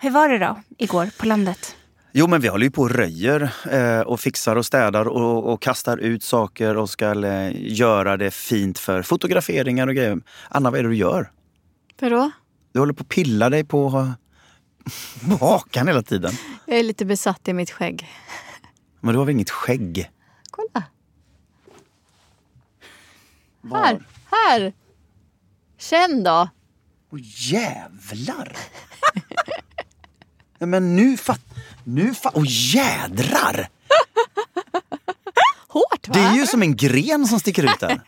Hur var det då igår på landet? Jo, men vi håller ju på och röjer eh, och fixar och städar och, och kastar ut saker och ska eh, göra det fint för fotograferingar och grejer. Anna, vad är det du gör? Vadå? Du håller på att pilla dig på, på hakan hela tiden. Jag är lite besatt i mitt skägg. Men du har väl inget skägg? Kolla. Här. Här. Känn då. Åh jävlar! Nej, men nu fatt... Nu fatt... Åh jädrar! Hårt va? Det är ju som en gren som sticker ut där.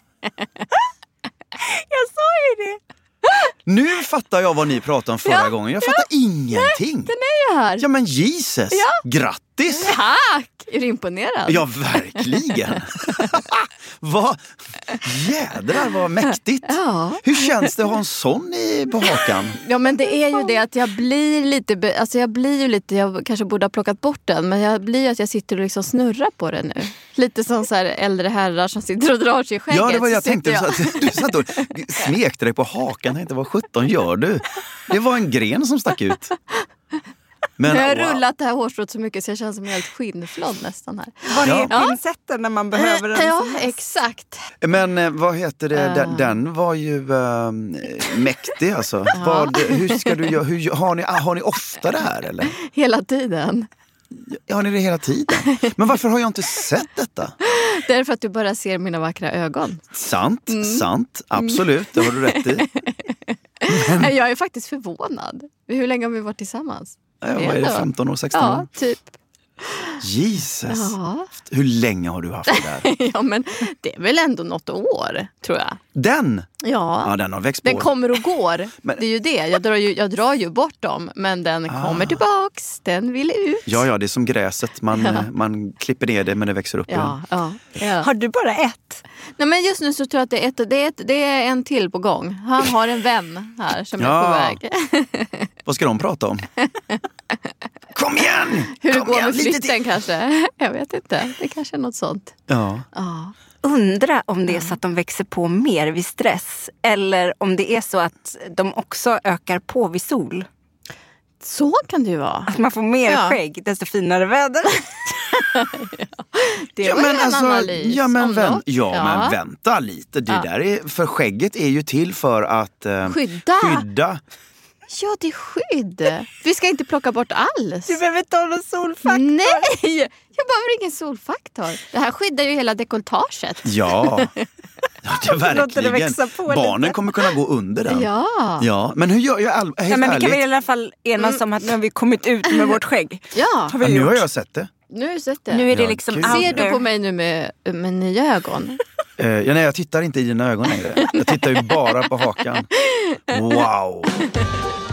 Jag sa ju det. Nu fattar jag vad ni pratade om förra Ja, gången. Jag fattar ingenting. Den är ju här. Ja men Jesus! Ja. Grattis! Tack! Är du imponerad? Ja, verkligen. vad Jädrar vad mäktigt. Ja. Hur känns det att ha en sån i, på hakan? Ja men det är ju det att jag blir lite, alltså jag blir ju lite, jag kanske borde ha plockat bort den men jag blir ju att jag sitter och liksom snurrar på den nu. Lite som så äldre herrar som sitter och drar sig i skägget. Ja, det var jag tänkte. satt, du satt och smekte dig på hakan. Jag tänkte, vad sjutton gör du? Det var en gren som stack ut. Men, jag har wow. rullat det här hårstrået så mycket så jag känns som helt skinnflådd nästan här. Var är Ja. pincetten när man behöver den Ja, som exakt. Men eh, vad heter det, den, den var ju äh, mäktig alltså. Vad, hur ska du göra? Hur, har, ni, har ni ofta det här eller? Hela tiden. Har ni det hela tiden? Men varför har jag inte sett detta? Därför att du bara ser mina vackra ögon. Sant, Mm. sant, absolut, det har du rätt i. Jag är faktiskt förvånad. Hur länge har vi varit tillsammans? Ja, vad är det, Ändå. 15 år, 16 Ja, år? typ. Jesus! Ja. Hur länge har du haft det där? ja, men det är väl ändå något år, tror jag. Den! Ja. Ja, den har växt Den på. kommer och går. Men- Det är ju det. Jag drar ju, jag drar ju bort dem, men den kommer tillbaks. Den vill ut. Ah. Ja, ja, det är som gräset. Man, Ja. man klipper ner det men det växer upp Ja, igen. ja, ja. Har du bara ett? Nej, men just nu så tror jag att det är, ett, det, är ett, det är en till på gång. Han har en vän här som är på väg. Vad ska de prata om? Kom igen! Hur det Kom går igen, med. Flytten kanske. Jag vet inte. Det kanske är något sånt. Ja. Ja. Undra om det är så att de växer på mer vid stress eller om det är så att de också ökar på vid sol. Så kan det ju vara. Att man får mer Ja. skägg desto finare väder. Det Ja var men, en alltså, analys ja, men, vänt, något. ja, men vänta lite. Det Ja. där är, för skägget är ju till för att eh, Skydda. skydda. Ja, det är skydd. Vi ska inte plocka bort alls. Du behöver inte ha någon solfaktor. Nej, jag behöver ingen solfaktor. Det här skyddar ju hela dekolletaget. Ja, ja det det verkligen. växa på Barnen lite. kommer kunna gå under den. Ja. Ja, men hur gör jag? All, helt Ja, men vi kan väl i alla fall enas om att nu har vi kommit ut med vårt skägg. Ja, Har ja, nu har jag sett det. nu har du sett det. Nu är det Ja, liksom Ser du på mig nu med, med nya ögon? Eh, ja, nej, jag tittar inte i dina ögon längre. Jag tittar ju bara på hakan. Wow!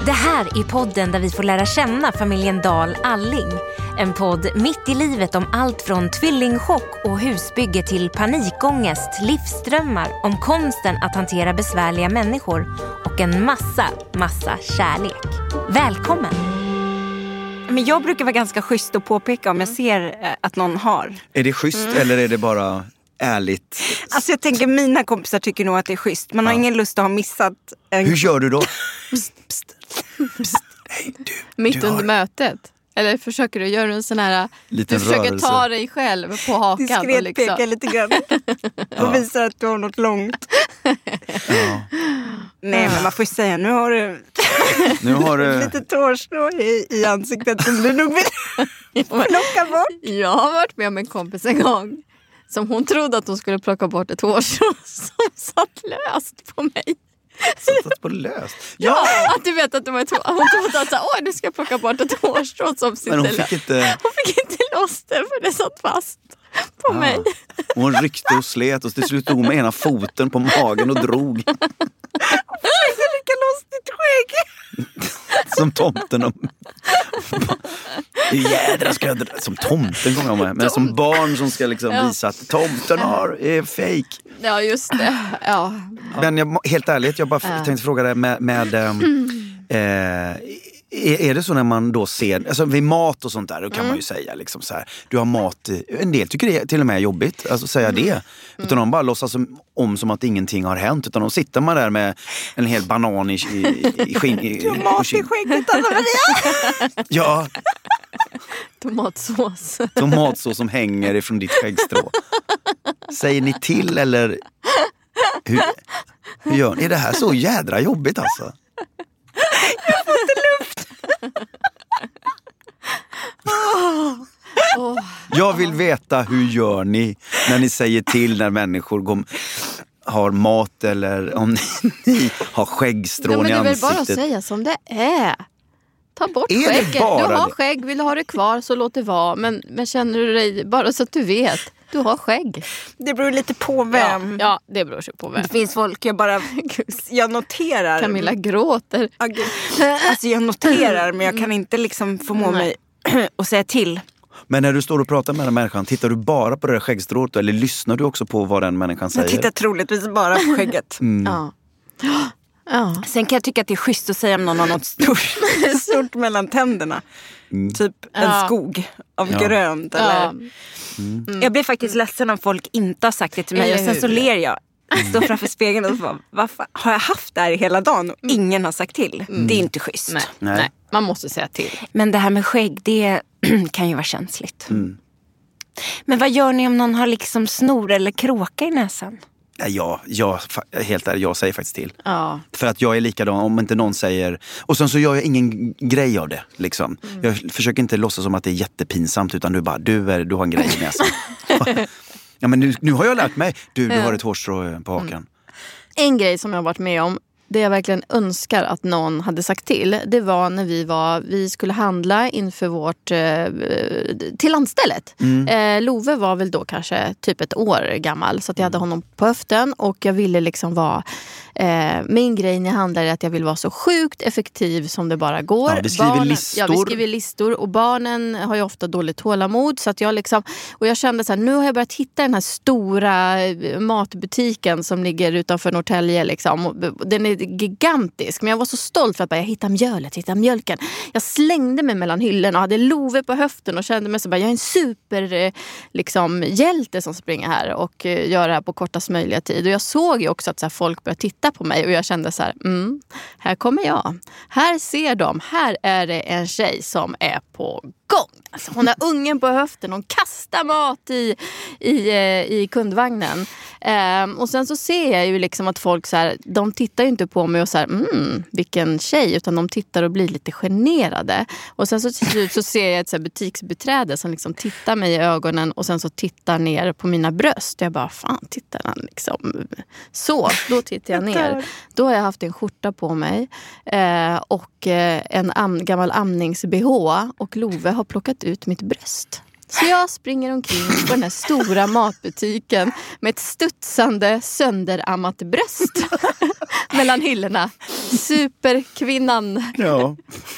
Det här är podden där vi får lära känna familjen Dahl Alling. En podd mitt i livet om allt från tvillingchock och husbygge till panikångest, livsdrömmar, om konsten att hantera besvärliga människor och en massa, massa kärlek. Välkommen! Men jag brukar vara ganska schysst och påpeka om jag ser eh, att någon har. Är det schysst Mm. eller är det bara ärligt? Alltså jag tänker mina kompisar tycker nog att det är schysst. Man har ingen lust att ha missat en... Hur gör du då? Psst, psst, psst. Hej, du, Mitt du under mötet? Eller försöker du göra en sån här... Liten du försöker rörelse. ta dig själv på hakan. Diskret liksom. peka lite grann. Och visar att du har något långt. Ja. Nej men man får ju säga nu har du Nu har du... lite tårstrå i, i ansiktet som du nog vill plocka bort. Jag har varit med om en kompis en gång som hon trodde att hon skulle plocka bort ett hårstrå som satt löst på mig. Satt på löst. Ja, Ja, att du vet att det var ett hår. Hon trodde att Åh, nu ska jag plocka bort ett hårstrå som sitter men hon fick inte... Hon fick inte loss det för det satt fast på mig. Ja. Och Hon ryckte och slet och till slut stod hon med ena foten på magen och drog. Försökte rycka loss ditt skägg. som tomten. Och, jädra ska jag. Som tomten kommer jag med. Men som barn som ska liksom Ja. visa att tomten har, är fake. Ja, just det. Ja. Men jag, helt ärligt, jag bara tänkte fråga dig med, med ehm, eh, är, är det så när man då ser, alltså vid mat och sånt där, då kan Mm. man ju säga liksom så här, du har mat, eh, en del tycker det till och med är jobbigt, alltså säga Mm. det. Utan de bara låtsas som, om som att ingenting har hänt, utan då sitter man där med en hel banan i, i, i skinn. I, Du har mat i skägget Anna Maria! Ja, Tomatsås. tomatsås som hänger ifrån ditt skäggstrå. Säger ni till eller hur, hur gör ni? Är det här så jädra jobbigt alltså? Åh. Jag vill veta hur gör ni när ni säger till när människor går, har mat eller om ni, ni har skäggstrån i det är väl bara att ansiktet. säga som det är. Ta bort Är det skägget. Du har det? skägg, vill du ha det kvar så låt det vara. Men, men känner du dig, bara så att du vet, du har skägg. Det beror lite på vem. Ja, det beror sig på vem. Det finns folk jag bara jag noterar. Camilla gråter. Ja. Alltså jag noterar men jag kan inte liksom förmå mig att säga till. Men när du står och pratar med den människan, tittar du bara på det där skäggstrået eller lyssnar du också på vad den människan säger? Jag tittar troligtvis bara på skägget. Ja. Ja. Sen kan jag tycka att det är schysst att säga om någon har något stort, stort mellan tänderna. Typ en Ja. skog av Ja. grönt. Ja. Eller... Jag blir faktiskt ledsen om folk inte har sagt det till mig Eller och sen så ler jag. Står framför spegeln och så bara, varför har jag haft det här hela dagen och ingen har sagt till? Det är inte schysst. Nej, Nej. nej. man måste säga till. Men det här med skägg, det kan ju vara känsligt. Men vad gör ni om någon har liksom snor eller kråka i näsan? Nej, jag, jag, helt ärligt, jag säger faktiskt till. Ja. För att jag är likadan om inte någon säger... Och sen så gör jag ingen grej av det. Liksom. Mm. Jag försöker inte låtsas som att det är jättepinsamt utan du bara, du, är, du har en grej i näsan. ja, men nu, nu har jag lärt mig. Du, du har ett hårstrå på hakan. En grej som jag har varit med om, det jag verkligen önskar att någon hade sagt till, det var när vi var, vi skulle handla inför vårt, eh, till landstället. Eh, Love var väl då kanske typ ett år gammal så jag hade honom på höften och jag ville liksom vara, eh, min grej när jag handlar är att jag vill vara så sjukt effektiv som det bara går. Ja, vi skriver Ja, vi listor. skriver listor och barnen har ju ofta dåligt tålamod. Så att jag liksom, och jag kände så här, nu har jag börjat hitta den här stora eh, matbutiken som ligger utanför Norrtälje. Liksom. Och Den är gigantisk. Men jag var så stolt för att bara, jag hittade mjölet, jag hittade mjölken. Jag slängde mig mellan hyllorna och hade Love på höften och kände mig så bara, jag är en super eh, liksom, hjälte som springer här och eh, gör det här på kortast möjliga tid. Och jag såg ju också att så här, folk började titta på mig och jag kände så här, mm, här kommer jag. Här ser de, här är det en tjej som är på gång. Alltså, hon har ungen på höften, hon kastar mat i, i, eh, i kundvagnen. Ehm, och sen så ser jag ju liksom att folk så här, de tittar ju inte på mig och så här, mm, vilken tjej, utan de tittar och blir lite generade. Och sen så till slut så ser jag ett så butiksbiträde som liksom tittar mig i ögonen och sen så tittar ner på mina bröst. Jag bara, fan tittar han liksom så? Då tittar jag ner. Då har jag haft en skjorta på mig eh, och eh, en am- gammal amnings-bh och Love har plockat ut mitt bröst. Så jag springer omkring på den här stora matbutiken med ett studsande sönderammat bröst mellan hyllorna. Superkvinnan. Ja.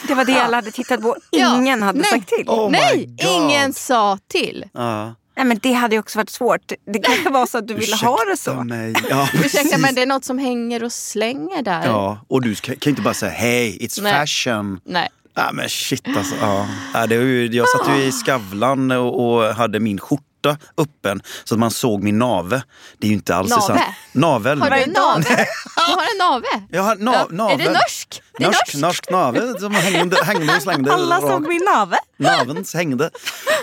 Det var det alla hade tittat på. Ja. Ingen hade Nej. sagt till. Oh Nej, God. ingen sa till. Ja. Nej, men det hade ju också varit svårt. Det kanske var så att du ville ha det så. Mig. Ja, Ursäkta men det är något som hänger och slänger där. Ja, och du kan kan ju inte bara säga hej, it's Nej. fashion. Nej. Ja men shit alltså. Ja. Ja, det var ju, jag satt ju i Skavlan och, och hade min skjorta öppen så att man såg min nave. Det är ju inte alls sant. Navel. Har du en nave? Du har en nave? Jag har na, Ja, navel. Är det norsk? Det är norsk, norsk. norsk nave som hängde, hängde och slängde. Alla såg rakt. min nave. Naveln hängde.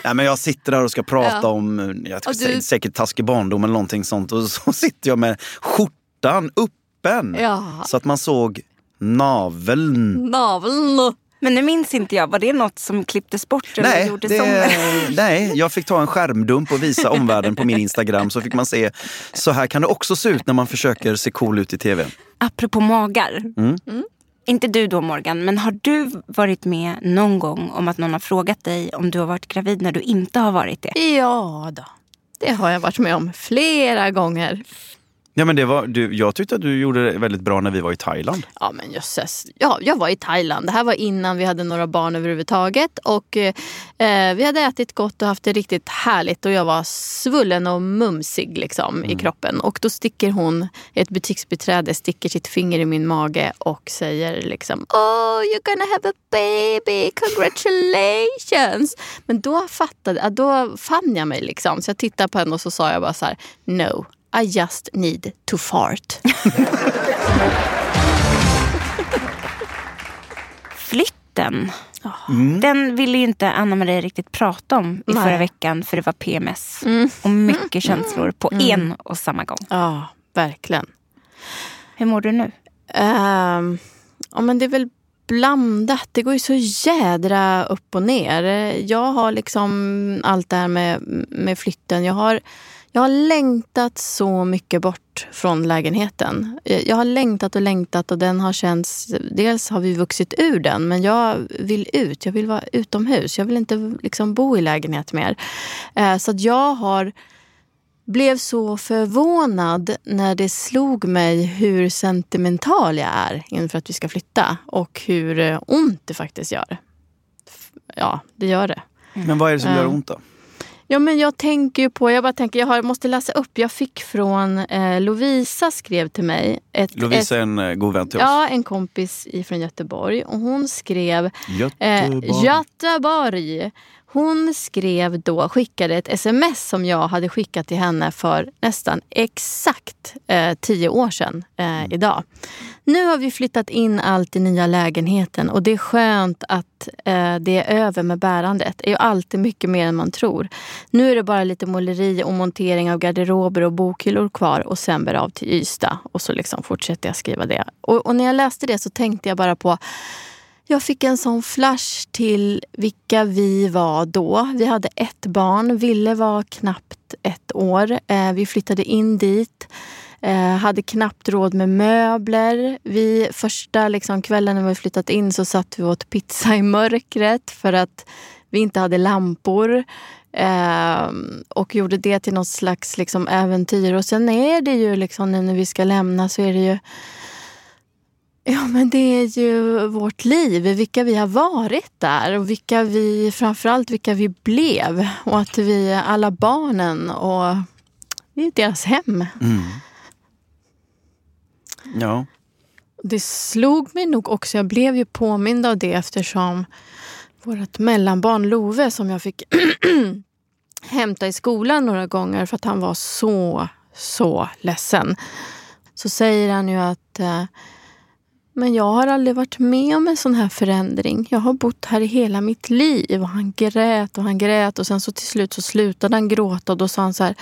Ja, men jag sitter där och ska prata Ja. om jag ska du- säga, säkert taskig barndom eller någonting sånt. Och så sitter jag med skjortan öppen. Ja. Så att man såg naveln. Naveln. Men nu minns inte jag, var det något som klipptes bort? Eller Nej, gjordes det, om? nej, jag fick ta en skärmdump och visa omvärlden på min Instagram. Så fick man se, så här kan det också se ut när man försöker se cool ut i tv. Apropå magar. Mm. Inte du då Morgan, men har du varit med någon gång om att någon har frågat dig om du har varit gravid när du inte har varit det? Ja då. Det har jag varit med om flera gånger. Ja, men det var, du, jag tyckte att du gjorde det väldigt bra när vi var i Thailand. Ja men jösses. Ja, jag var i Thailand. Det här var innan vi hade några barn överhuvudtaget. Och eh, Vi hade ätit gott och haft det riktigt härligt. Och jag var svullen och mumsig liksom, i kroppen. Och då sticker hon, ett butiksbiträde, sticker sitt finger i min mage och säger liksom Oh, you're gonna have a baby, congratulations. Men då fattade, då fann jag mig liksom. Så jag tittade på henne och så sa jag bara så här, no. I just need to fart. Flytten. Den ville ju inte Anna Maria riktigt prata om i Nej. förra veckan för det var PMS. Och mycket känslor på en och samma gång. Ja, verkligen. Hur mår du nu? Ehm, ja, men det är väl blandat. Det går ju så jädra upp och ner. Jag har liksom allt det här med, med flytten. Jag har, jag har längtat så mycket bort från lägenheten. Jag har längtat och längtat och den har känts... Dels har vi vuxit ur den, men jag vill ut. Jag vill vara utomhus. Jag vill inte liksom bo i lägenhet mer. Eh, så att jag har blev så förvånad när det slog mig hur sentimental jag är inför att vi ska flytta och hur eh, ont det faktiskt gör. Ja, det gör det. Men vad är det som gör ont då? Ja, men jag tänker ju på, jag bara tänker, jag har, måste läsa upp. Jag fick från eh, Lovisa skrev till mig. Ett, Lovisa är en eh, god vän till oss. Ja, en kompis från Göteborg. Och hon skrev Eh, Göteborg. Göteborg. Hon skrev då, skickade ett sms som jag hade skickat till henne för nästan exakt eh, tio år sedan eh, idag. Nu har vi flyttat in allt i nya lägenheten och det är skönt att eh, det är över med bärandet. Det är ju alltid mycket mer än man tror. Nu är det bara lite måleri och montering av garderober och bokhyllor kvar och sen bär av till Ystad. Och så liksom fortsätter jag skriva det. Och, och när jag läste det så tänkte jag bara på jag fick en sån flash till vilka vi var då. Vi hade ett barn, Ville var knappt ett år. Eh, vi flyttade in dit. Eh, hade knappt råd med möbler. Vi, första liksom, kvällen när vi flyttat in så satt vi och åt pizza i mörkret för att vi inte hade lampor. Eh, och gjorde det till något slags liksom, äventyr. Och sen är det ju liksom, nu när vi ska lämna så är det ju Ja, men det är ju vårt liv, vilka vi har varit där och vilka vi, framförallt vilka vi blev. Och att vi, alla barnen och det är deras hem. Mm. Ja. Det slog mig nog också, jag blev ju påmind av det eftersom vårt mellanbarn Love som jag fick hämta i skolan några gånger för att han var så, så ledsen. Så säger han ju att eh, men jag har aldrig varit med om en sån här förändring. Jag har bott här i hela mitt liv. Och han grät och han grät och sen så till slut så slutade han gråta och då sa han så här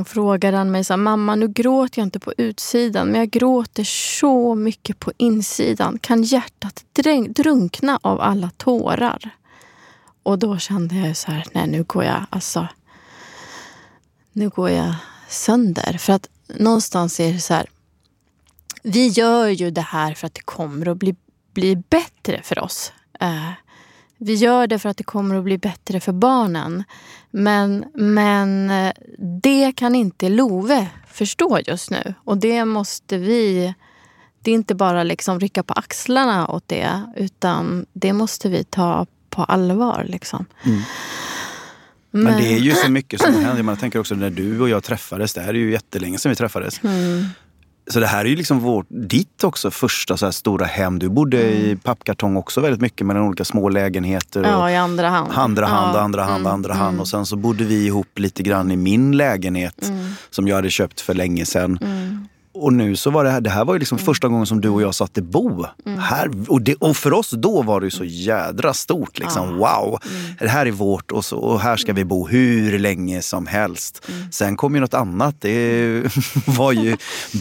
och frågade han mig så här, mamma nu gråter jag inte på utsidan men jag gråter så mycket på insidan. Kan hjärtat drunkna av alla tårar? Och då kände jag så här, nej nu går jag alltså nu går jag sönder. För att någonstans är det så här, vi gör ju det här för att det kommer att bli, bli bättre för oss. Eh, vi gör det för att det kommer att bli bättre för barnen. Men, men eh, det kan inte Love förstå just nu. Och det måste vi... Det är inte bara liksom rycka på axlarna åt det. Utan det måste vi ta på allvar. Liksom. Men det är ju så mycket som händer. Man tänker också när du och jag träffades, det här är ju jättelänge sedan vi träffades. Mm. Så det här är ju liksom vårt, ditt också första så stora hem. Du bodde i pappkartong också väldigt mycket mellan olika små lägenheter. och Mm. Ja, i andra hand. Andra hand, Ja. andra hand, Mm, andra hand. Och sen så bodde vi ihop lite grann i min lägenhet som jag hade köpt för länge sedan. Mm. Och nu så var det här, det här var ju liksom första gången som du och jag satte bo. Mm. Här, och, det, och för oss då var det ju så jädra stort. Liksom. Wow, Mm. det här är vårt och, så, och här ska vi bo hur länge som helst. Mm. Sen kom ju något annat. Det var ju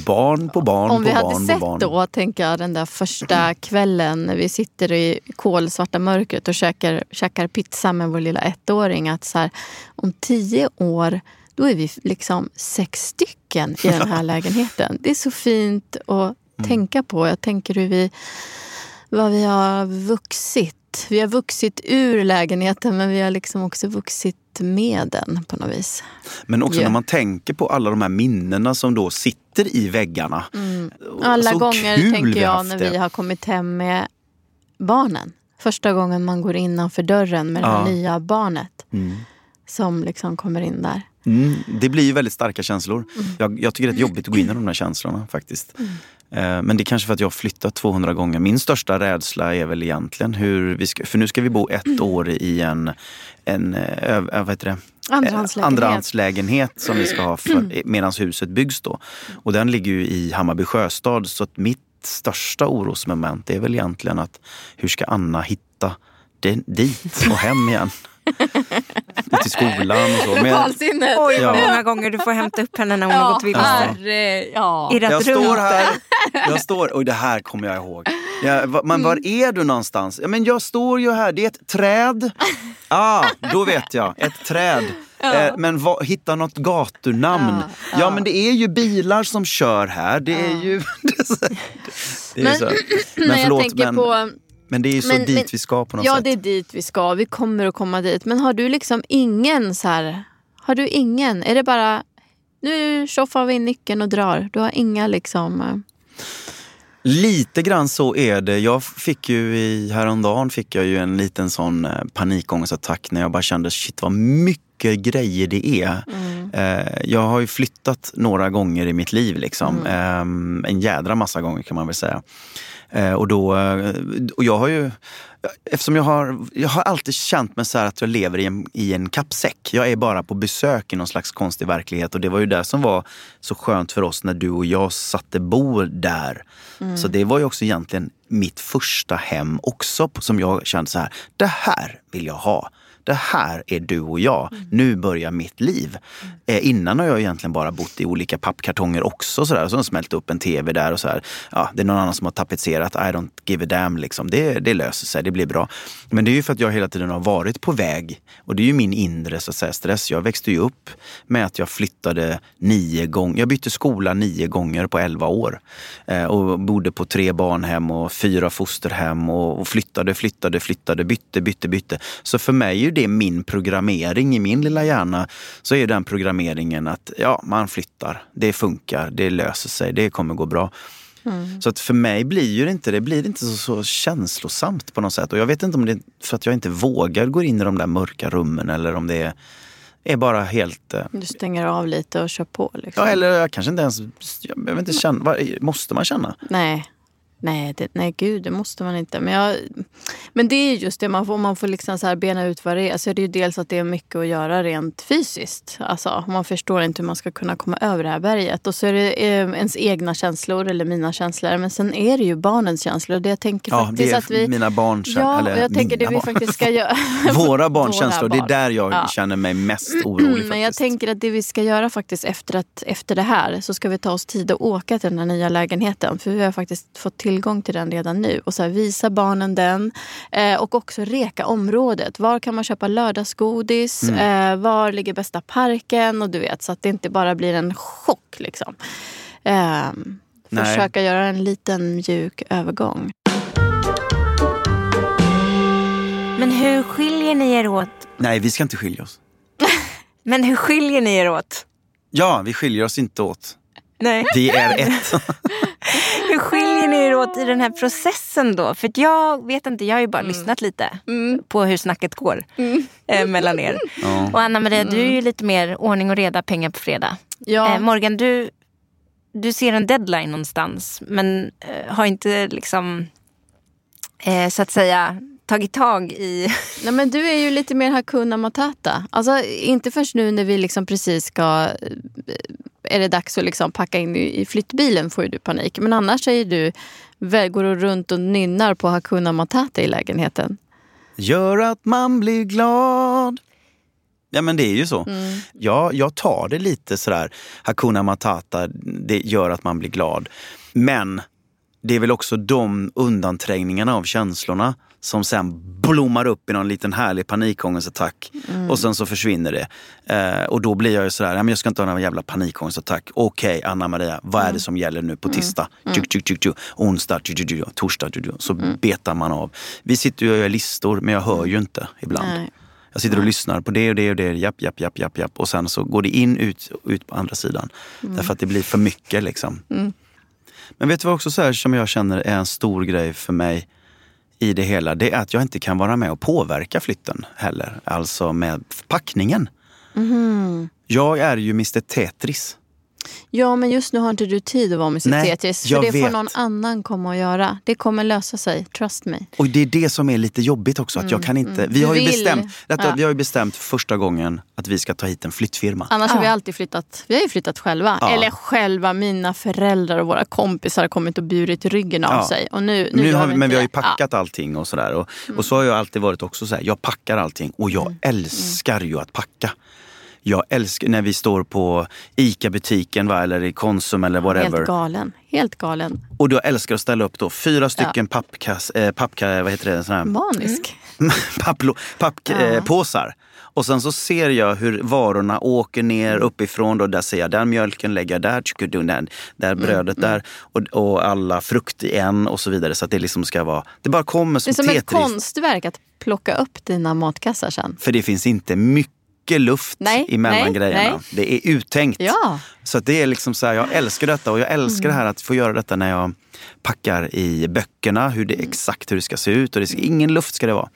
barn på barn Om på vi barn hade på sett barn. då, tänker jag, den där första kvällen när vi sitter i kolsvarta mörkret och käkar, käkar pizza med vår lilla ettåring. Att så här, om tio år, då är vi liksom sex stycken i den här lägenheten. Det är så fint att Mm. tänka på. Jag tänker hur vi, vad vi har vuxit vi har vuxit ur lägenheten men vi har liksom också vuxit med den på något vis. Men också Ja. när man tänker på alla de här minnena som då sitter i väggarna. Alla Så gånger tänker jag när det. vi har kommit hem med barnen. Första gången man går innanför dörren med det Ja. här nya barnet som liksom kommer in där. Mm, det blir ju väldigt starka känslor. Jag, jag tycker det är jobbigt att gå in i de där känslorna faktiskt. Eh, Men det är kanske för att jag har flyttat 200 gånger. Min största rädsla är väl egentligen hur vi ska, för nu ska vi bo ett år i en, en eh, ö- vad heter det? Andrahandslägenhet. Andrahandslägenhet som vi ska ha medan huset byggs då. Och den ligger ju i Hammarby sjöstad så att mitt största orosmoment är väl egentligen att hur ska Anna hitta den, dit och hem igen? till skolan och så. Men jag, Lokalsinnet! Oj, Ja. många gånger du får hämta upp henne när hon har gått vilse. ja. Irrat jag runt står här, jag står, och det här kommer jag ihåg. Ja, va, men var är du någonstans? Ja, men jag står ju här, det är ett träd. Ah, då vet jag, ett träd. Eh, men va, hitta något gatunamn. Ja, men det är ju bilar som kör här. Det är ju... det är Men- så. Men, Men jag förlåt, tänker men, på... men det är ju så men- dit men- vi ska på något Ja, sätt. det är dit vi ska. Vi kommer att komma dit. Men har du liksom ingen så här... Har du ingen? Är det bara... Nu tjoffar vi in nyckeln och drar. Du har inga liksom... eh, Lite grann så är det. Jag fick ju i häromdagen fick jag ju en liten sån eh, panikångestattack när jag bara kände shit vad mycket grejer det är. Eh, jag har ju flyttat några gånger i mitt liv liksom. Eh, en jädra massa gånger kan man väl säga. Eh, och, då, eh, och jag har ju, eftersom jag har, jag har alltid känt mig så att jag lever i en, i en kappsäck. Jag är bara på besök i någon slags konstig verklighet och det var ju det som var så skönt för oss när du och jag satte bo där. Så det var ju också egentligen mitt första hem också som jag kände så här, det här vill jag ha. Det här är du och jag. Nu börjar mitt liv. Eh, innan har jag egentligen bara bott i olika pappkartonger också. Så, där. så har de smält upp en tv där och så här. Ja, det är någon annan som har tapetserat. I don't give a damn. Liksom. Det, det löser sig, det blir bra. Men det är ju för att jag hela tiden har varit på väg. Och det är ju min inre så att säga, stress. Jag växte ju upp med att jag flyttade nio gånger. Jag bytte skola nio gånger på elva år. Eh, och bodde på tre barnhem och fyra fosterhem och, och flyttade, flyttade, flyttade, bytte, bytte, bytte. Så för mig det min programmering i min lilla hjärna. Så är den programmeringen att ja, man flyttar, det funkar, det löser sig, det kommer gå bra. Så att för mig blir ju det inte, det blir inte så, så känslosamt på något sätt. Och jag vet inte om det är för att jag inte vågar gå in i de där mörka rummen eller om det är, är bara helt... eh, Du stänger av lite och kör på. Liksom. Ja, eller jag kanske inte ens... Jag behöver inte känna... Måste man känna? Nej. Nej, det, nej, gud, det måste man inte. Men, jag, men det är just det, man får, man får liksom så här bena ut vad det är. Så är det ju dels att det är mycket att göra rent fysiskt. Alltså, man förstår inte hur man ska kunna komma över det här berget. Och så är det eh, ens egna känslor eller mina känslor. Men sen är det ju barnens känslor. Det jag tänker Ja, faktiskt det är att vi... mina barn Ja, eller jag tänker det vi barn. faktiskt ska göra. Våra barns Våra känslor, det är barn. där jag Ja. känner mig mest orolig faktiskt. Men jag tänker att det vi ska göra faktiskt efter, att, efter det här så ska vi ta oss tid att åka till den här nya lägenheten. För vi har faktiskt fått tillgång till den redan nu. Och så här, visa barnen den. Eh, och också reka området. Var kan man köpa lördagsgodis? Mm. Eh, var ligger bästa parken? Och du vet, så att det inte bara blir en chock. Liksom. Eh, försöka göra en liten mjuk övergång. Men hur skiljer ni er åt? Nej, vi ska inte skilja oss. Men hur skiljer ni er åt? Ja, vi skiljer oss inte åt. Nej. Vi är ett. Ni er åt i den här processen då? För att jag vet inte, jag har ju bara lyssnat lite på hur snacket går eh, mellan er. Ja. Och Anna Maria, du är ju lite mer ordning och reda, pengar på fredag. Ja. Eh, Morgan, du, du ser en deadline någonstans men eh, har inte liksom eh, så att säga tagit tag i... Nej, men du är ju lite mer Hakuna Matata. Alltså, inte förrän nu när vi liksom precis ska... eh, Är det dags att liksom packa in i flyttbilen får ju du panik. Men annars är du, går du runt och nynnar på Hakuna Matata i lägenheten. Gör att man blir glad. Ja men det är ju så. Mm. Ja, jag tar det lite sådär, Hakuna Matata, det gör att man blir glad. Men det är väl också de undanträngningarna av känslorna som sen blommar upp i någon liten härlig panikångestattack och sen så försvinner det. Eh, och då blir jag ju sådär, "Ja, men jag ska inte ha någon jävla panikångestattack. Okej, Anna Maria, vad är det som gäller nu på tisdag? Tjuk, tjuk, tjuk, tjuk. Onsdag, tjuk, tjuk, tjuk. torsdag, tjuk, tjuk. så betar man av. Vi sitter ju och gör listor, men jag hör ju inte ibland. Nej. Jag sitter och lyssnar på det och det och det, japp, japp, japp, japp, japp. Och sen så går det in, ut, ut på andra sidan. Därför att det blir för mycket liksom. Men vet du vad också så här, som jag känner är en stor grej för mig i det hela? Det är att jag inte kan vara med och påverka flytten heller. Alltså med packningen. Jag är ju Mr Tetris. Ja, men just nu har inte du tid att vara med sitt Nej, Tetris. För det får vet. någon annan komma och göra. Det kommer lösa sig, trust me. Och det är det som är lite jobbigt också. Att jag kan inte, vi, Du har ju bestämt, detta, Ja. vi har ju bestämt för första gången att vi ska ta hit en flyttfirma. Annars har Ja. vi alltid flyttat. Vi har ju flyttat själva. Ja. Eller själva, mina föräldrar och våra kompisar har kommit och burit ryggen av Ja. sig. Och nu, nu, Nu har, vi vi- men vi har ju packat allting och sådär. Och, och så har jag alltid varit också så här, jag packar allting och jag älskar ju att packa. Jag älskar när vi står på ICA-butiken va, eller i Konsum eller Ja. whatever. Helt galen. Helt galen. Och då älskar att ställa upp då fyra stycken pappkass, eh, pappka, vad heter det, sån här, Manisk. papplo, papppåsar. Eh, påsar. och sen så ser jag hur varorna åker ner uppifrån. Då, där ser jag den mjölken, lägger jag där, tjukudun, där, där brödet där och, och alla frukt i en och så vidare. Så att det liksom ska vara, det bara kommer Det är som som ett Tetris. konstverk att plocka upp dina matkassar sen. För det finns inte mycket luft Nej, emellan nej, grejerna. nej. Det är uttänkt. Ja. Så det är liksom så här, jag älskar detta och jag älskar det här att få göra detta när jag packar i böckerna, hur det, exakt hur det ska se ut. Och det ska, ingen luft ska det vara.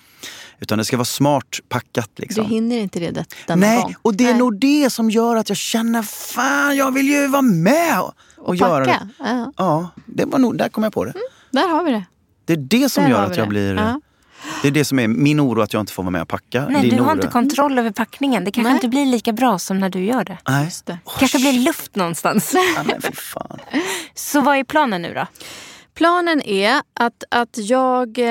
Utan det ska vara smart packat. Du Liksom. hinner inte det denna Nej, gång. och det är Nej. nog det som gör att jag känner, fan jag vill ju vara med och, och, göra det. Ja. Ja, det var nog, där kom jag på det. Där har vi det. Det är det som Där gör att jag det. blir... Ja. Det är det som är min oro att jag inte får vara med och packa. Nej, Din du har oro- inte kontroll över packningen. Det kanske Nej. inte blir lika bra som när du gör det. Nej. det. kanske blir luft någonstans. Ja, men fy fan. Så vad är planen nu då? Planen är att, att jag, eh,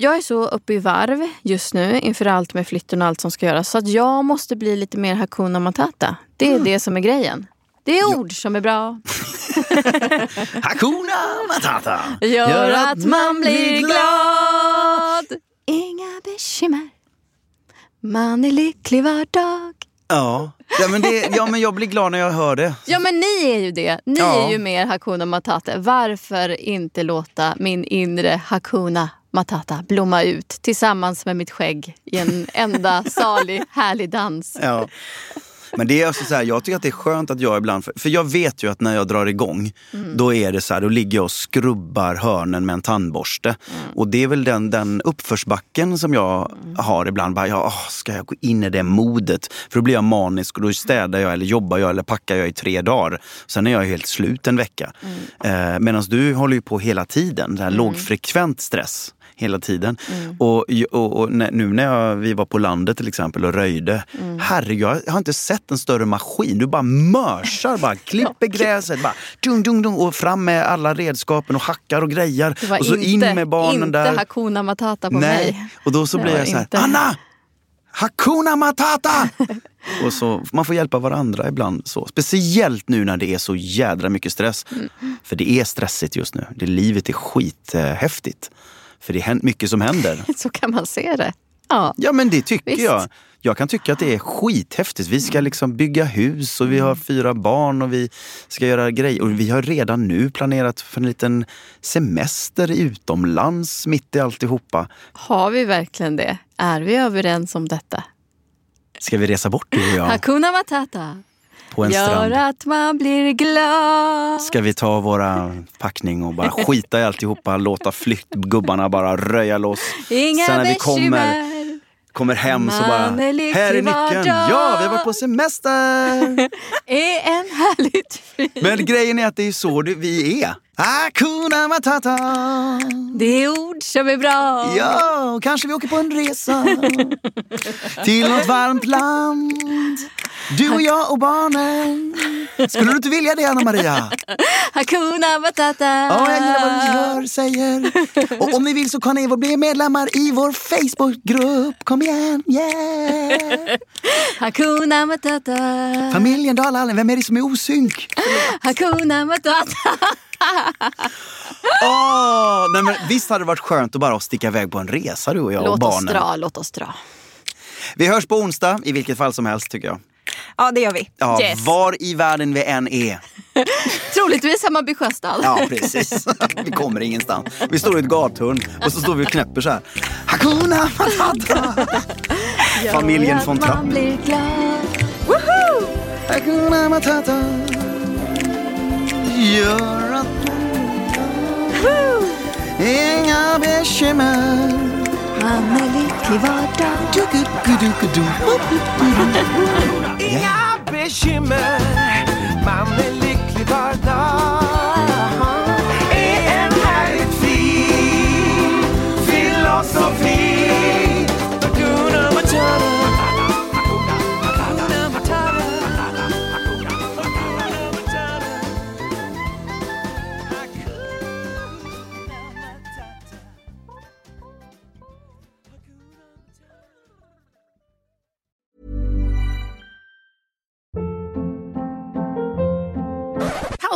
jag är så uppe i varv just nu inför allt med flytten och allt som ska göras. Så att jag måste bli lite mer Hakuna Matata. Det är Mm. det som är grejen. Det är ord som är bra. Hakuna Matata! Gör att man blir glad. Inga bekymmer. Man är lycklig var dag. Ja, ja, men det, ja, men jag blir glad när jag hör det. Ja men ni är ju det. Ni Ja. är ju mer Hakuna Matata. Varför inte låta min inre Hakuna Matata blomma ut tillsammans med mitt skägg i en enda salig härlig dans. Ja. Men det är alltså så här, jag tycker att det är skönt att jag ibland, för, för jag vet ju att när jag drar igång, då är det så här, då ligger jag och skrubbar hörnen med en tandborste. Och det är väl den, den uppförsbacken som jag har ibland. Bara, ja, åh, ska jag gå in i det modet? För då blir jag manisk och då städar jag eller jobbar jag eller packar jag i tre dagar. Sen är jag helt slut en vecka. Eh, Medan du håller ju på hela tiden, det här lågfrekvent stress hela tiden. Och, och, och när, nu när jag, vi var på landet till exempel och röjde. Herregud, jag har inte sett en större maskin. Du bara mörsar, bara klipper gräset. Bara, dung, dung, dung, och fram med alla redskapen och hackar och. Det var Och så inte, in med barnen inte där. Hakuna Matata på Nej, mig. och då så Det blir jag så här, inte. Anna! Hakuna Matata! och så, man får hjälpa varandra ibland. Så. Speciellt nu när det är så jädra mycket stress. Mm. För det är stressigt just nu. Det, livet är skithäftigt. För det är mycket som händer. Så kan man se det. Ja. Ja men det tycker Visst. jag. Jag kan tycka att det är skithäftigt. Vi ska liksom bygga hus och vi har fyra barn och vi ska göra grejer. Och vi har redan nu planerat för en liten semester utomlands mitt i alltihopa. Har vi verkligen det? Är vi överens om detta? Ska vi resa bort du och jag Hakuna Matata. På en Gör strand? att man blir glad. Ska vi ta våra packning och bara skita i alltihopa, låta flyttgubbarna bara röja loss. Inga Sen när vi kommer, kommer hem så bara, är här är nyckeln. dag." Ja, vi har varit på semester. Är en härligt fin. Men grejen är att det är så vi är. Hakuna Matata. Det är ord som är bra. Ja, kanske vi åker på en resa till något varmt land. Du och jag och barnen. Skulle du inte vilja det, Anna Maria? Hakuna Matata. Ja, jag gillar vad du gör, säger. Och om ni vill så kan ni bli medlemmar i vår Facebookgrupp. Kom igen, yeah! Hakuna Matata. Familjen Dalallen, vem är det som är osynk? Hakuna Matata. Åh, nej men, visst hade det varit skönt att bara sticka iväg på en resa du och jag och Låt oss barnen. dra, låt oss dra. Vi hörs på onsdag i vilket fall som helst tycker jag. Ja, det gör vi. Ja, Yes. Var i världen vi än är. Troligtvis Hammarby Sjöstad. Ja, precis. Vi kommer ingenstans. Vi står i ett gathörn och så står vi och knäpper så här. Hakuna Matata. Familjen von Trapp. blir glad. Hakuna Matata. Gör att. Du-gu-gu-du-gu-du. Inga bekymmer, man är lycklig var